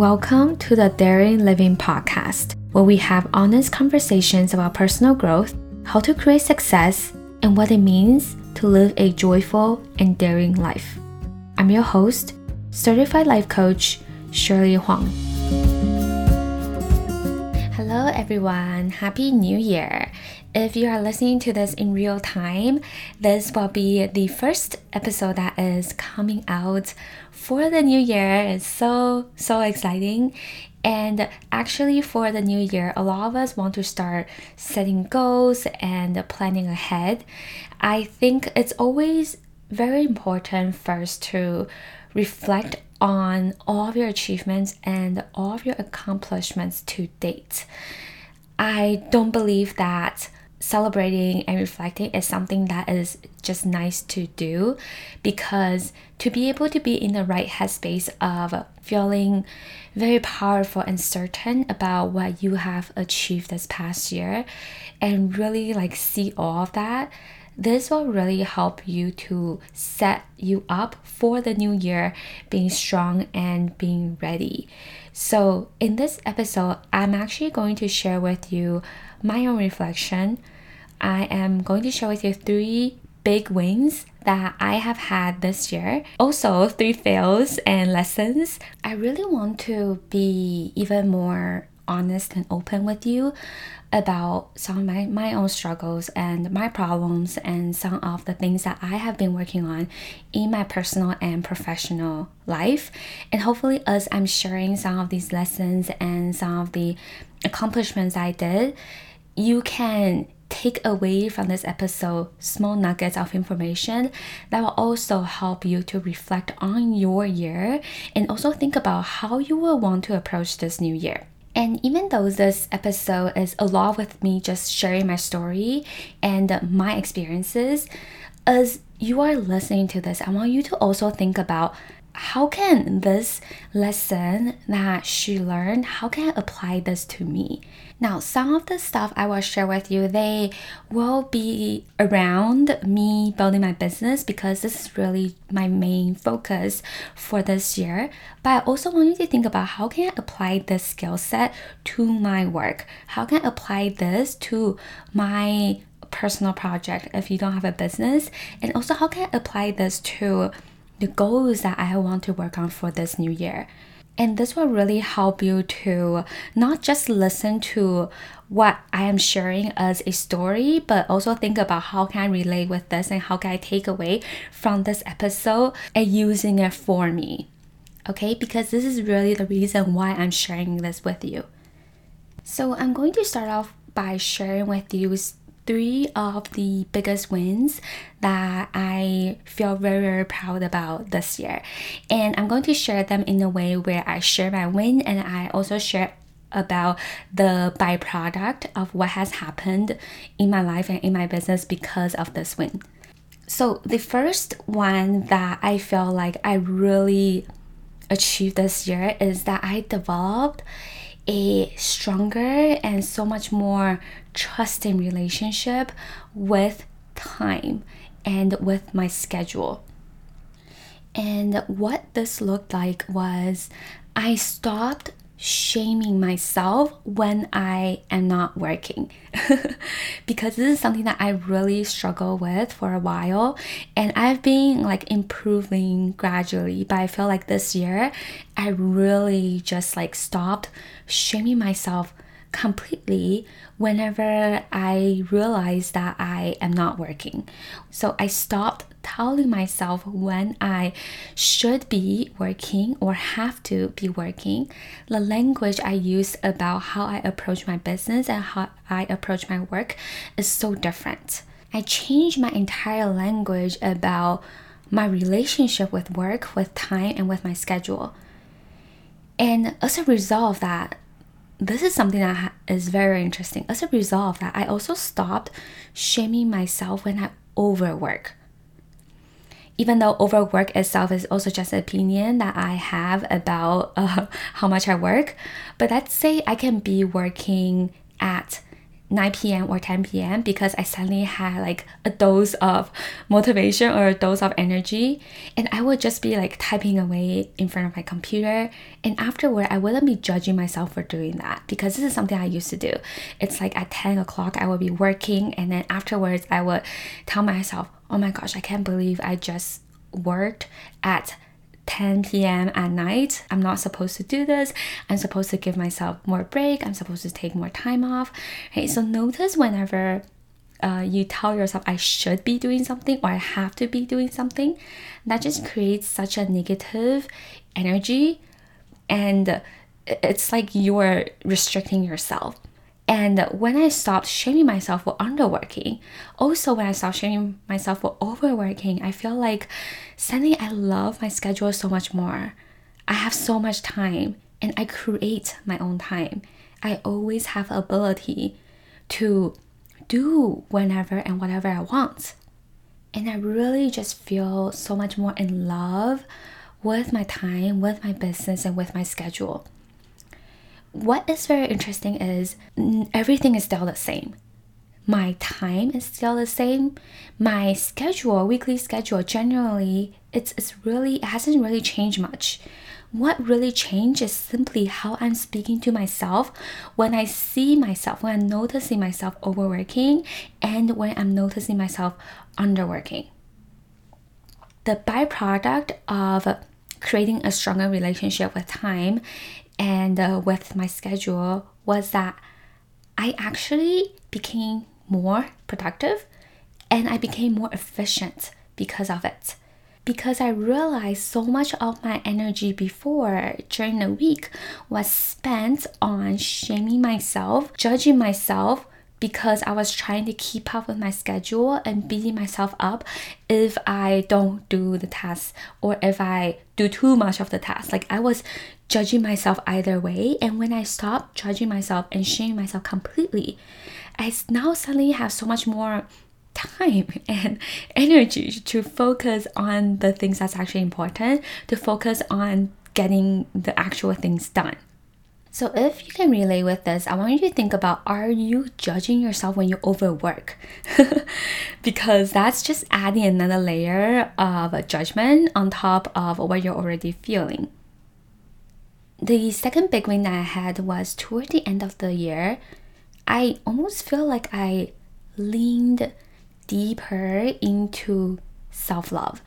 Welcome to the Daring Living podcast, where we have honest conversations about personal growth, how to create success, and what it means to live a joyful and daring life. I'm your host, certified life coach, Shirley Huang. Hello, everyone. Happy New Year. If you are listening to this in real time, this will be the first episode that is coming out for the new year. It's so, so exciting. And actually, for the new year, a lot of us want to start setting goals and planning ahead. I think it's always very important first to reflect on all of your achievements and all of your accomplishments to date. I don't believe that celebrating and reflecting is something that is just nice to do because to be able to be in the right headspace of feeling very powerful and certain about what you have achieved this past year and really like see all of that this will really help you to set you up for the new year being strong and being ready so in this episode i'm actually going to share with you my own reflection I am going to share with you three big wins that I have had this year. Also, three fails and lessons. I really want to be even more honest and open with you about some of my, my own struggles and my problems and some of the things that I have been working on in my personal and professional life. And hopefully, as I'm sharing some of these lessons and some of the accomplishments I did, you can take away from this episode small nuggets of information that will also help you to reflect on your year and also think about how you will want to approach this new year. And even though this episode is a lot with me just sharing my story and my experiences, as you are listening to this, I want you to also think about how can this lesson that she learned how can i apply this to me? Now some of the stuff i will share with you they will be around me building my business because this is really my main focus for this year. But i also want you to think about how can i apply this skill set to my work? How can i apply this to my personal project if you don't have a business? And also how can i apply this to the goals that I want to work on for this new year. And this will really help you to not just listen to what I am sharing as a story, but also think about how can I relate with this and how can I take away from this episode and using it for me. Okay, because this is really the reason why I'm sharing this with you. So I'm going to start off by sharing with you three of the biggest wins that I feel very, very proud about this year. And I'm going to share them in a way where I share my win and I also share about the byproduct of what has happened in my life and in my business because of this win. So, the first one that I feel like I really achieved this year is that I developed a stronger and so much more trusting relationship with time and with my schedule. And what this looked like was I stopped shaming myself when I am not working because this is something that I really struggle with for a while and I've been like improving gradually but I feel like this year I really just like stopped shaming myself completely whenever I realize that I am not working. So I stopped telling myself when I should be working or have to be working. The language I use about how I approach my business and how I approach my work is so different. I changed my entire language about my relationship with work, with time, and with my schedule. And as a result of that, this is something that is very interesting. As a result of that, I also stopped shaming myself when I overwork. Even though overwork itself is also just an opinion that I have about uh, how much I work, but let's say I can be working at 9 p.m. or 10 p.m. because I suddenly had like a dose of motivation or a dose of energy. And I would just be like typing away in front of my computer. And afterward, I wouldn't be judging myself for doing that because this is something I used to do. It's like at 10 o'clock, I would be working. And then afterwards, I would tell myself, oh my gosh, I can't believe I just worked at 10 p.m. at night. I'm not supposed to do this. I'm supposed to give myself more break. I'm supposed to take more time off. Right? So notice whenever uh, you tell yourself I should be doing something or I have to be doing something, that just creates such a negative energy, and it's like you're restricting yourself. And when I stopped shaming myself for underworking, also when I stopped shaming myself for overworking, I feel like suddenly I love my schedule so much more. I have so much time and I create my own time. I always have ability to do whenever and whatever I want. And I really just feel so much more in love with my time, with my business, and with my schedule what is very interesting is everything is still the same. My time is still the same. My schedule, weekly schedule, generally, it's, it's really, it hasn't really changed much. What really changed is simply how I'm speaking to myself when I see myself, when I'm noticing myself overworking, and when I'm noticing myself underworking. The byproduct of creating a stronger relationship with time and uh, with my schedule was that I actually became more productive and I became more efficient because of it. Because I realized so much of my energy before during the week was spent on shaming myself, judging myself, because I was trying to keep up with my schedule and beating myself up if I don't do the task or if I do too much of the task. Like I was judging myself either way. And when I stopped judging myself and shaming myself completely, I now suddenly have so much more time and energy to focus on the things that's actually important, to focus on getting the actual things done. So, if you can relate with this, I want you to think about are you judging yourself when you overwork? because that's just adding another layer of judgment on top of what you're already feeling. The second big win that I had was toward the end of the year. I almost feel like I leaned deeper into self love.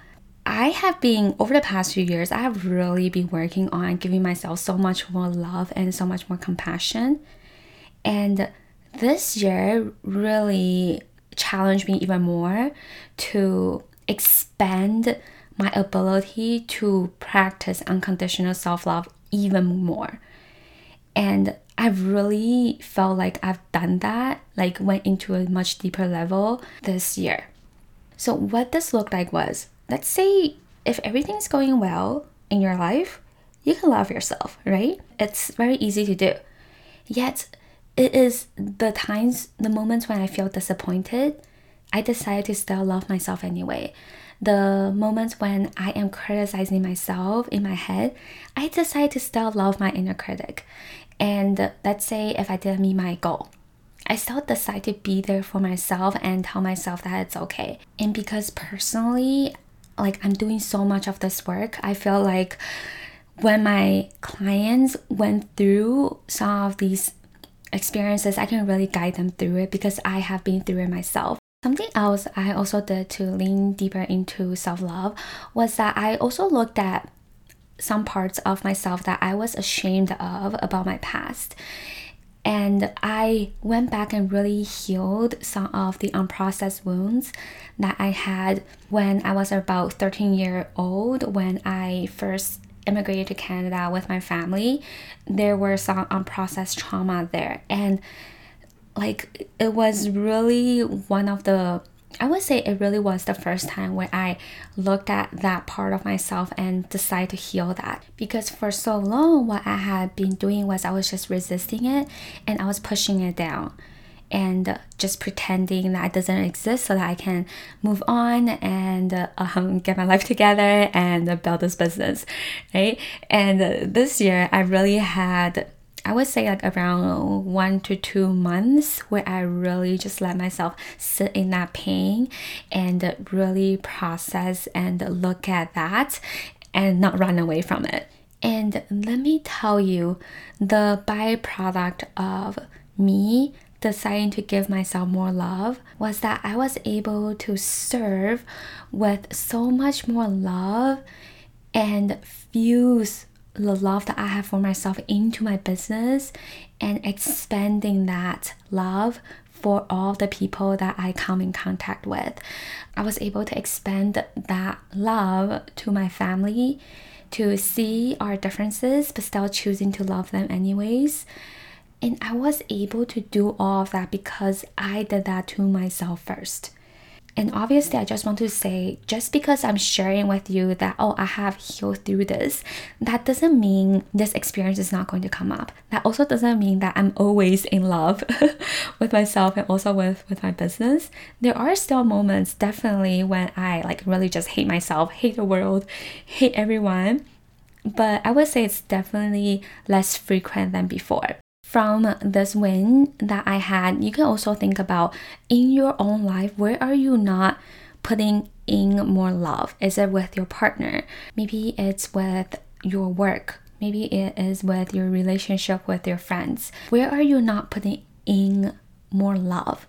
I have been over the past few years, I have really been working on giving myself so much more love and so much more compassion. And this year really challenged me even more to expand my ability to practice unconditional self love even more. And I've really felt like I've done that, like went into a much deeper level this year. So, what this looked like was let's say if everything's going well in your life, you can love yourself, right? It's very easy to do. Yet, it is the times, the moments when I feel disappointed, I decide to still love myself anyway. The moments when I am criticizing myself in my head, I decide to still love my inner critic. And let's say if I didn't meet my goal, I still decide to be there for myself and tell myself that it's okay. And because personally, like I'm doing so much of this work, I feel like when my clients went through some of these experiences, I can really guide them through it because I have been through it myself. Something else I also did to lean deeper into self love was that I also looked at some parts of myself that I was ashamed of about my past. And I went back and really healed some of the unprocessed wounds that I had when I was about 13 year old when I first immigrated to Canada with my family. There were some unprocessed trauma there. And like it was really one of the I would say it really was the first time when I looked at that part of myself and decided to heal that. Because for so long, what I had been doing was I was just resisting it and I was pushing it down and just pretending that it doesn't exist so that I can move on and um, get my life together and build this business, right? And this year, I really had I would say like around one to two months where I really just let myself sit in that pain and really process and look at that and not run away from it. And let me tell you, the byproduct of me deciding to give myself more love was that I was able to serve with so much more love and fuse the love that I have for myself into my business and expanding that love for all the people that I come in contact with. I was able to expand that love to my family to see our differences but still choosing to love them anyways. And I was able to do all of that because I did that to myself first. And obviously, I just want to say just because I'm sharing with you that, oh, I have healed through this, that doesn't mean this experience is not going to come up. That also doesn't mean that I'm always in love with myself and also with, with my business. There are still moments, definitely, when I like really just hate myself, hate the world, hate everyone. But I would say it's definitely less frequent than before from this win that I had, you can also think about in your own life, where are you not putting in more love? Is it with your partner? Maybe it's with your work. Maybe it is with your relationship with your friends. Where are you not putting in more love?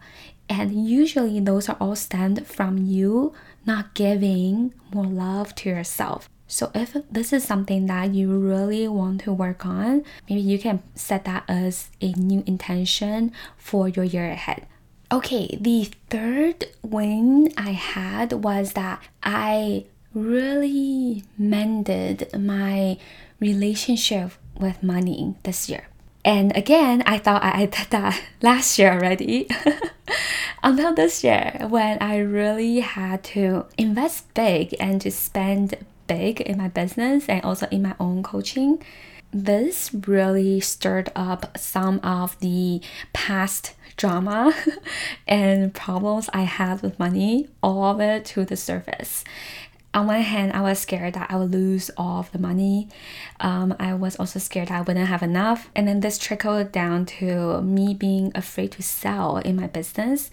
And usually those are all stemmed from you not giving more love to yourself. So if this is something that you really want to work on, maybe you can set that as a new intention for your year ahead. Okay, the third win I had was that I really mended my relationship with money this year. And again, I thought I did that last year already. Until this year, when I really had to invest big and to spend big in my business and also in my own coaching, this really stirred up some of the past drama and problems I had with money, all of it to the surface. On one hand, I was scared that I would lose all of the money. Um, I was also scared I wouldn't have enough. And then this trickled down to me being afraid to sell in my business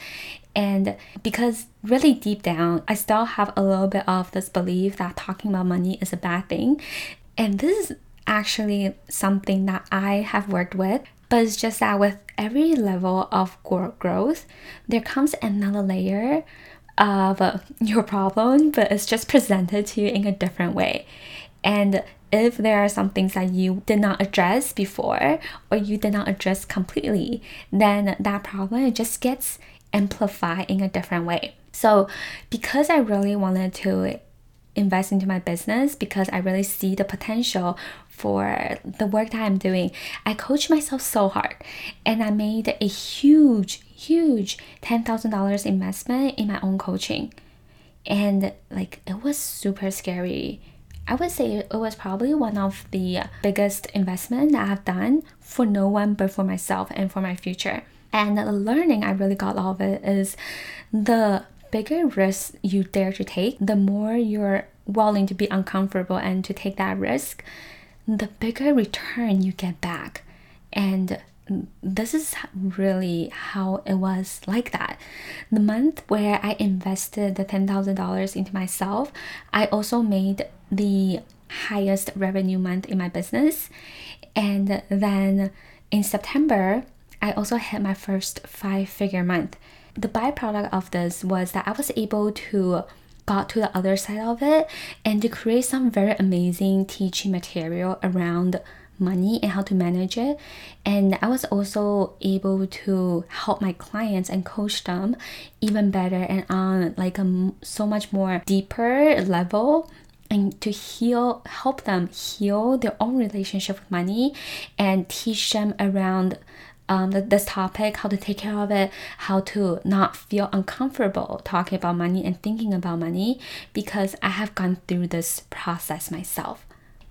and because really deep down, I still have a little bit of this belief that talking about money is a bad thing. And this is actually something that I have worked with. But it's just that with every level of growth, there comes another layer of your problem, but it's just presented to you in a different way. And if there are some things that you did not address before or you did not address completely, then that problem just gets amplified in a different way. So, because I really wanted to invest into my business, because I really see the potential for the work that I'm doing, I coached myself so hard and I made a huge, huge $10,000 investment in my own coaching. And like it was super scary. I would say it was probably one of the biggest investment that I've done for no one but for myself and for my future. And the learning I really got out of it is the bigger risk you dare to take, the more you're willing to be uncomfortable and to take that risk, the bigger return you get back. And this is really how it was like that. The month where I invested the $10,000 into myself, I also made the highest revenue month in my business. And then in September, I also had my first five figure month. The byproduct of this was that I was able to got to the other side of it and to create some very amazing teaching material around money and how to manage it. And I was also able to help my clients and coach them even better and on like a so much more deeper level and to heal help them heal their own relationship with money and teach them around um, this topic, how to take care of it, how to not feel uncomfortable talking about money and thinking about money because I have gone through this process myself.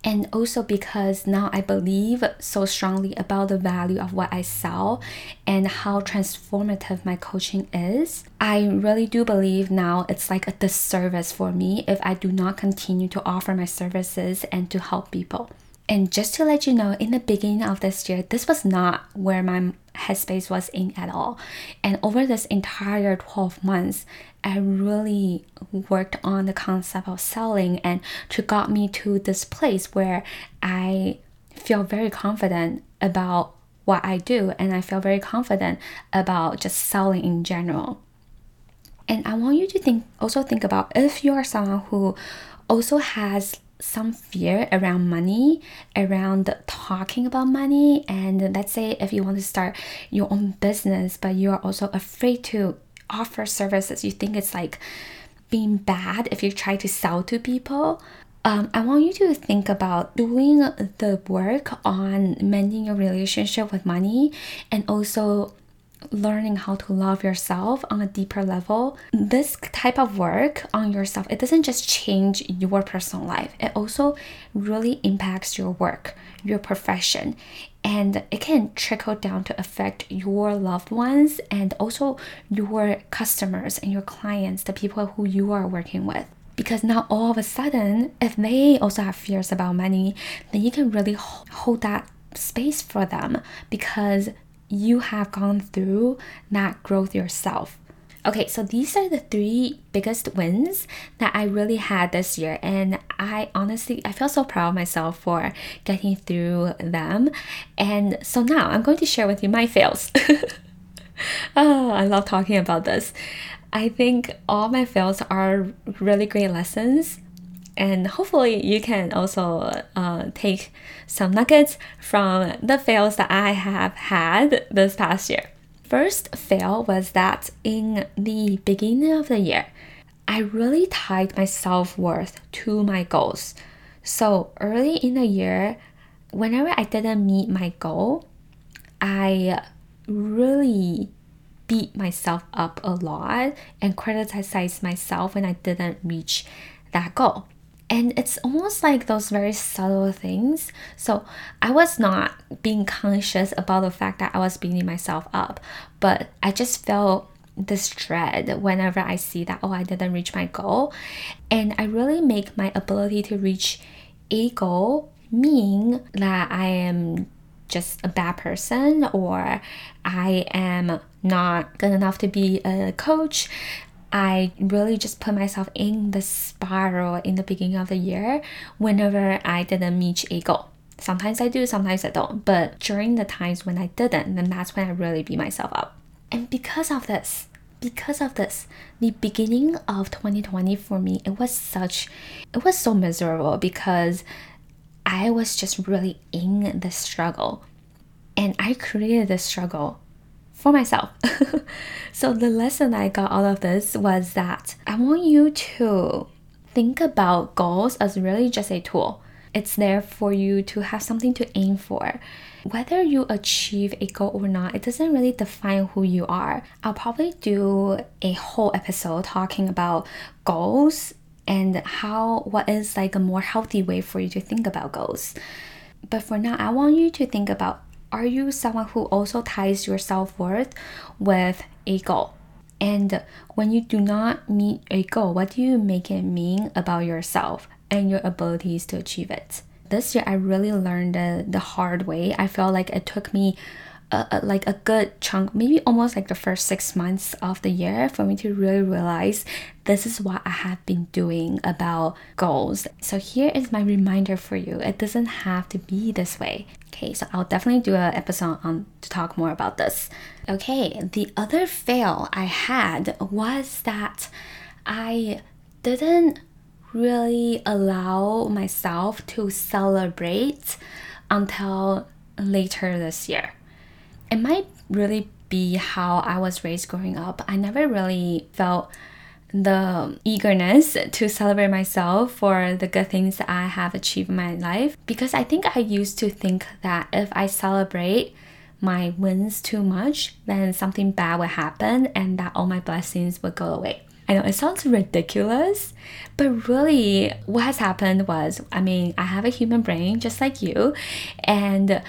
And also because now I believe so strongly about the value of what I sell and how transformative my coaching is. I really do believe now it's like a disservice for me if I do not continue to offer my services and to help people. And just to let you know, in the beginning of this year, this was not where my headspace was in at all. And over this entire 12 months, I really worked on the concept of selling and to got me to this place where I feel very confident about what I do and I feel very confident about just selling in general. And I want you to think also think about if you are someone who also has some fear around money, around talking about money. And let's say if you want to start your own business, but you are also afraid to offer services, you think it's like being bad if you try to sell to people. Um, I want you to think about doing the work on mending your relationship with money and also learning how to love yourself on a deeper level. This type of work on yourself it doesn't just change your personal life. It also really impacts your work your profession. And it can trickle down to affect your loved ones and also your customers and your clients the people who you are working with. Because now all of a sudden if they also have fears about money then you can really hold that space for them. Because you have gone through that growth yourself. Okay, so these are the three biggest wins that I really had this year, and I honestly I feel so proud of myself for getting through them. And so now I'm going to share with you my fails. oh, I love talking about this. I think all my fails are really great lessons and hopefully you can also uh, take some nuggets from the fails that I have had this past year. First fail was that in the beginning of the year, I really tied my self worth to my goals. So early in the year, whenever I didn't meet my goal, I really beat myself up a lot and criticized myself when I didn't reach that goal. And it's almost like those very subtle things. So I was not being conscious about the fact that I was beating myself up, but I just felt this dread whenever I see that, oh, I didn't reach my goal. And I really make my ability to reach a goal mean that I am just a bad person or I am not good enough to be a coach. I really just put myself in the spiral in the beginning of the year whenever I didn't meet a goal. Sometimes I do, sometimes I don't. But during the times when I didn't, then that's when I really beat myself up. And because of this, because of this, the beginning of 2020 for me, it was such, it was so miserable because I was just really in the struggle. And I created the struggle for myself. so the lesson I got out of this was that I want you to think about goals as really just a tool. It's there for you to have something to aim for. Whether you achieve a goal or not, it doesn't really define who you are. I'll probably do a whole episode talking about goals and how what is like a more healthy way for you to think about goals. But for now, I want you to think about are you someone who also ties your self worth with a goal? And when you do not meet a goal, what do you make it mean about yourself and your abilities to achieve it? This year, I really learned the, the hard way. I felt like it took me a, a, like a good chunk, maybe almost like the first six months of the year, for me to really realize this is what I have been doing about goals. So here is my reminder for you. It doesn't have to be this way. Okay, so I'll definitely do an episode on to talk more about this. Okay, the other fail I had was that I didn't really allow myself to celebrate until later this year it might really be how I was raised growing up. I never really felt the eagerness to celebrate myself for the good things that I have achieved in my life because I think I used to think that if I celebrate my wins too much, then something bad would happen and that all my blessings would go away. I know it sounds ridiculous, but really, what has happened was I mean, I have a human brain just like you, and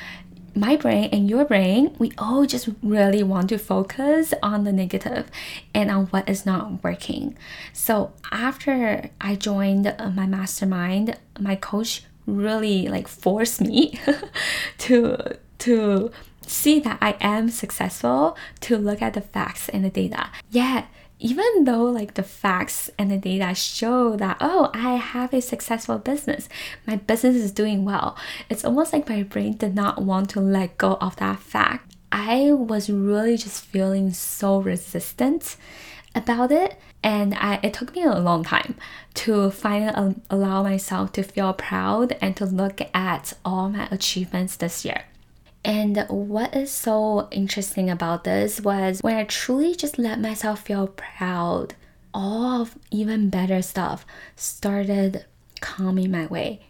my brain and your brain, we all just really want to focus on the negative and on what is not working. So after I joined uh, my mastermind, my coach really like force me to to see that I am successful to look at the facts and the data. Yet, even though like the facts and the data show that oh i have a successful business my business is doing well it's almost like my brain did not want to let go of that fact. I was really just feeling so resistant about it and I, it took me a long time to finally allow myself to feel proud and to look at all my achievements this year and what is so interesting about this was when I truly just let myself feel proud, all of even better stuff started coming my way.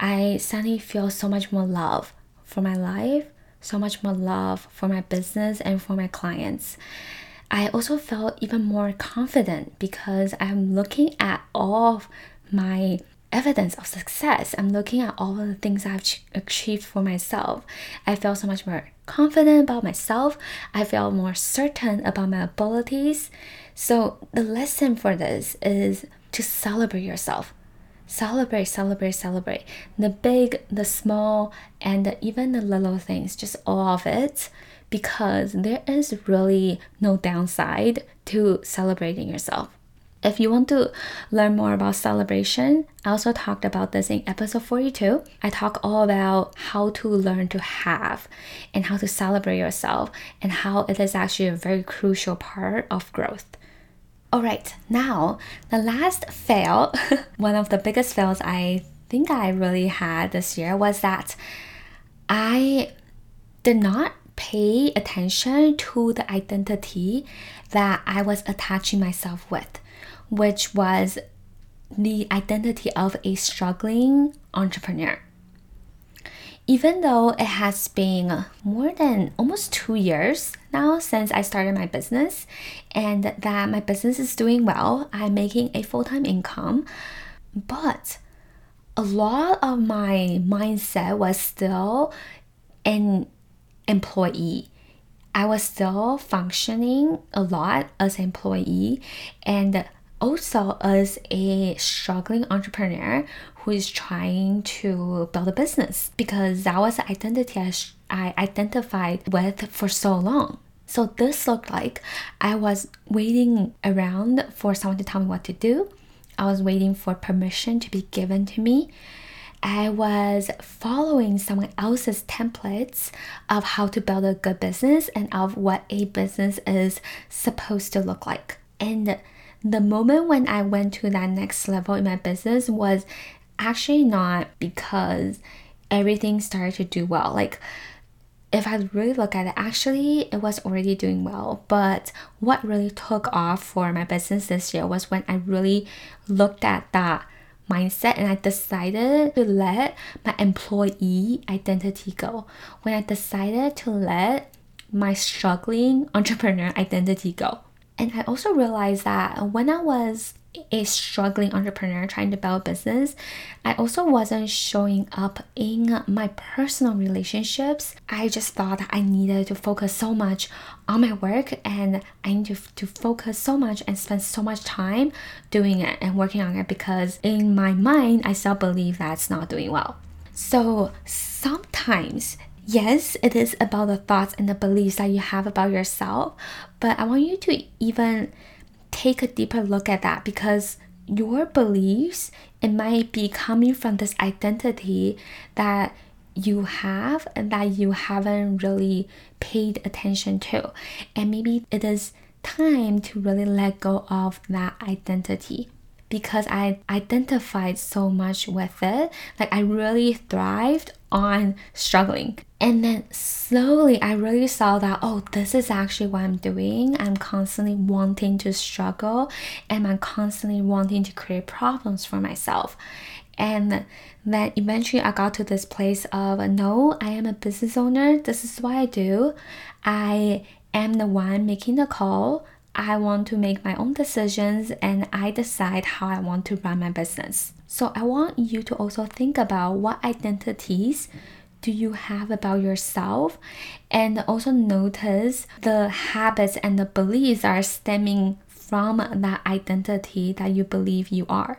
I suddenly feel so much more love for my life, so much more love for my business and for my clients. I also felt even more confident because I'm looking at all of my evidence of success. I'm looking at all of the things I've achieved for myself. I feel so much more confident about myself. I feel more certain about my abilities. So, the lesson for this is to celebrate yourself. Celebrate, celebrate, celebrate. The big, the small, and even the little things, just all of it, because there is really no downside to celebrating yourself. If you want to learn more about celebration, I also talked about this in episode 42. I talk all about how to learn to have and how to celebrate yourself and how it is actually a very crucial part of growth. All right, now the last fail, one of the biggest fails I think I really had this year was that I did not pay attention to the identity that I was attaching myself with which was the identity of a struggling entrepreneur. Even though it has been more than almost two years now since I started my business, and that my business is doing well, I'm making a full time income, but a lot of my mindset was still an employee I was still functioning a lot as an employee and also as a struggling entrepreneur who is trying to build a business because that was the identity I, I identified with for so long. So this looked like I was waiting around for someone to tell me what to do. I was waiting for permission to be given to me. I was following someone else's templates of how to build a good business and of what a business is supposed to look like. And the moment when I went to that next level in my business was actually not because everything started to do well. Like, if I really look at it, actually, it was already doing well. But what really took off for my business this year was when I really looked at that mindset and I decided to let my employee identity go. When I decided to let my struggling entrepreneur identity go. And I also realized that when I was a struggling entrepreneur trying to build a business, I also wasn't showing up in my personal relationships. I just thought I needed to focus so much on my work and I need to, to focus so much and spend so much time doing it and working on it because in my mind, I still believe that's not doing well. So sometimes yes, it is about the thoughts and the beliefs that you have about yourself, but I want you to even take a deeper look at that because your beliefs it might be coming from this identity that you have and that you haven't really paid attention to and maybe it is time to really let go of that identity because I identified so much with it. Like I really thrived on struggling. And then slowly I really saw that, oh, this is actually what I'm doing. I'm constantly wanting to struggle and I'm constantly wanting to create problems for myself. And then eventually I got to this place of no, I am a business owner. This is what I do. I am the one making the call. I want to make my own decisions and I decide how I want to run my business. So I want you to also think about what identities do you have about yourself and also notice the habits and the beliefs are stemming from that identity that you believe you are.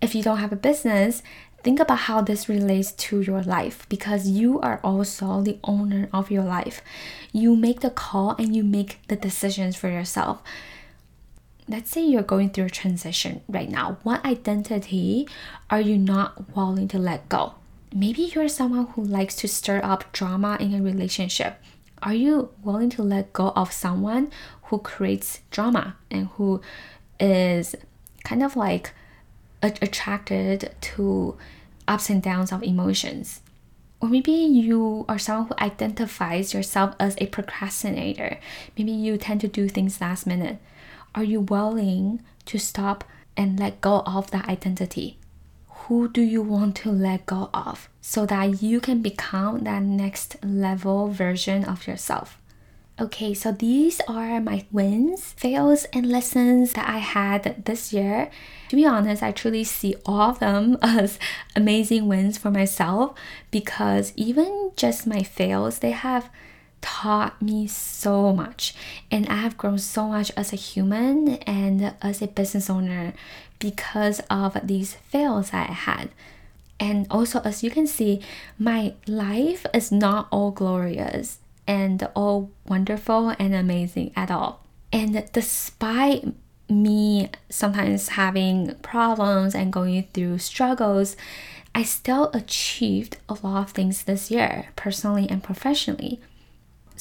If you don't have a business, think about how this relates to your life because you are also the owner of your life. You make the call and you make the decisions for yourself. Let's say you're going through a transition right now. What identity are you not willing to let go? Maybe you're someone who likes to stir up drama in a relationship. Are you willing to let go of someone who creates drama and who is kind of like attracted to ups and downs of emotions. Or maybe you are someone who identifies yourself as a procrastinator. Maybe you tend to do things last minute. Are you willing to stop and let go of that identity? Who do you want to let go of so that you can become that next level version of yourself? Okay, so these are my wins, fails, and lessons that I had this year. To be honest, I truly see all of them as amazing wins for myself because even just my fails, they have taught me so much and I have grown so much as a human and as a business owner because of these fails I had. And also, as you can see, my life is not all glorious and all wonderful and amazing at all. And despite me sometimes having problems and going through struggles, I still achieved a lot of things this year, personally and professionally.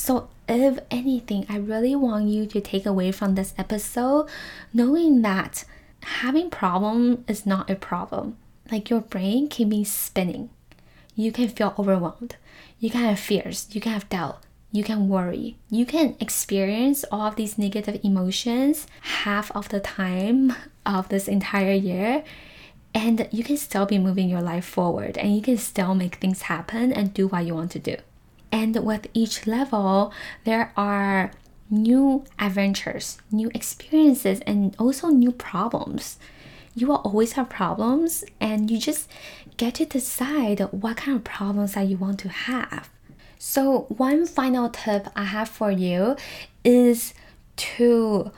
So, if anything, I really want you to take away from this episode knowing that having problem is not a problem. Like your brain can be spinning. You can feel overwhelmed. You can have fears. You can have doubt you can worry. You can experience all of these negative emotions half of the time of this entire year, and you can still be moving your life forward and you can still make things happen and do what you want to do. And with each level, there are new adventures, new experiences, and also new problems. You will always have problems, and you just get to decide what kind of problems that you want to have. So, one final tip I have for you is to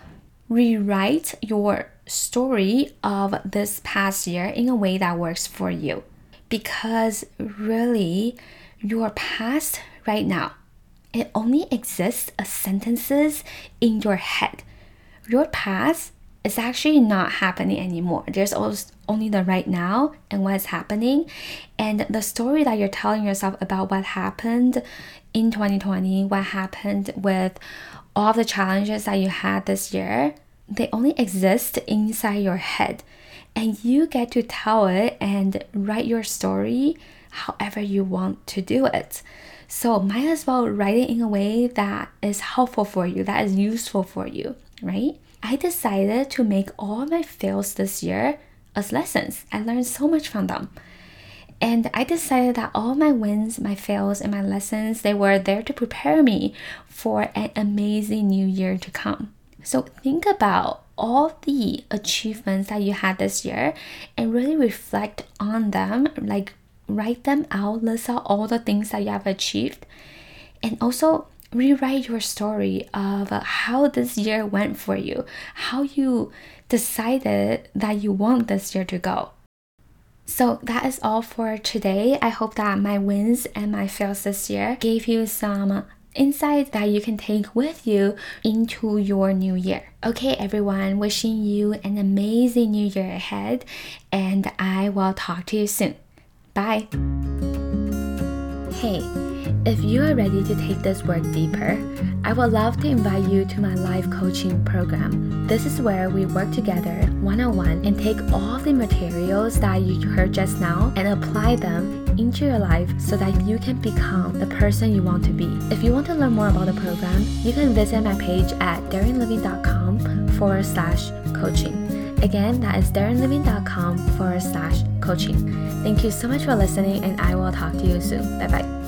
rewrite your story of this past year in a way that works for you. Because really, your past right now, it only exists as sentences in your head. Your past is actually not happening anymore. There's only the right now and what's happening. And the story that you're telling yourself about what happened in 2020, what happened with all the challenges that you had this year, they only exist inside your head. And you get to tell it and write your story however you want to do it. So, might as well write it in a way that is helpful for you, that is useful for you, right? I decided to make all my fails this year as lessons. I learned so much from them. And I decided that all my wins, my fails, and my lessons, they were there to prepare me for an amazing new year to come. So think about all the achievements that you had this year and really reflect on them, like write them out, list out all the things that you have achieved. And also rewrite your story of how this year went for you, how you decided that you want this year to go. So that is all for today. I hope that my wins and my fails this year gave you some insights that you can take with you into your new year. Okay, everyone, wishing you an amazing new year ahead, and I will talk to you soon. Bye. Hey, if you are ready to take this work deeper, I would love to invite you to my live coaching program. This is where we work together one on one and take all the materials that you heard just now and apply them into your life so that you can become the person you want to be. If you want to learn more about the program, you can visit my page at daringliving.com forward slash coaching. Again, that is daringliving.com forward slash coaching. Thank you so much for listening, and I will talk to you soon. Bye bye.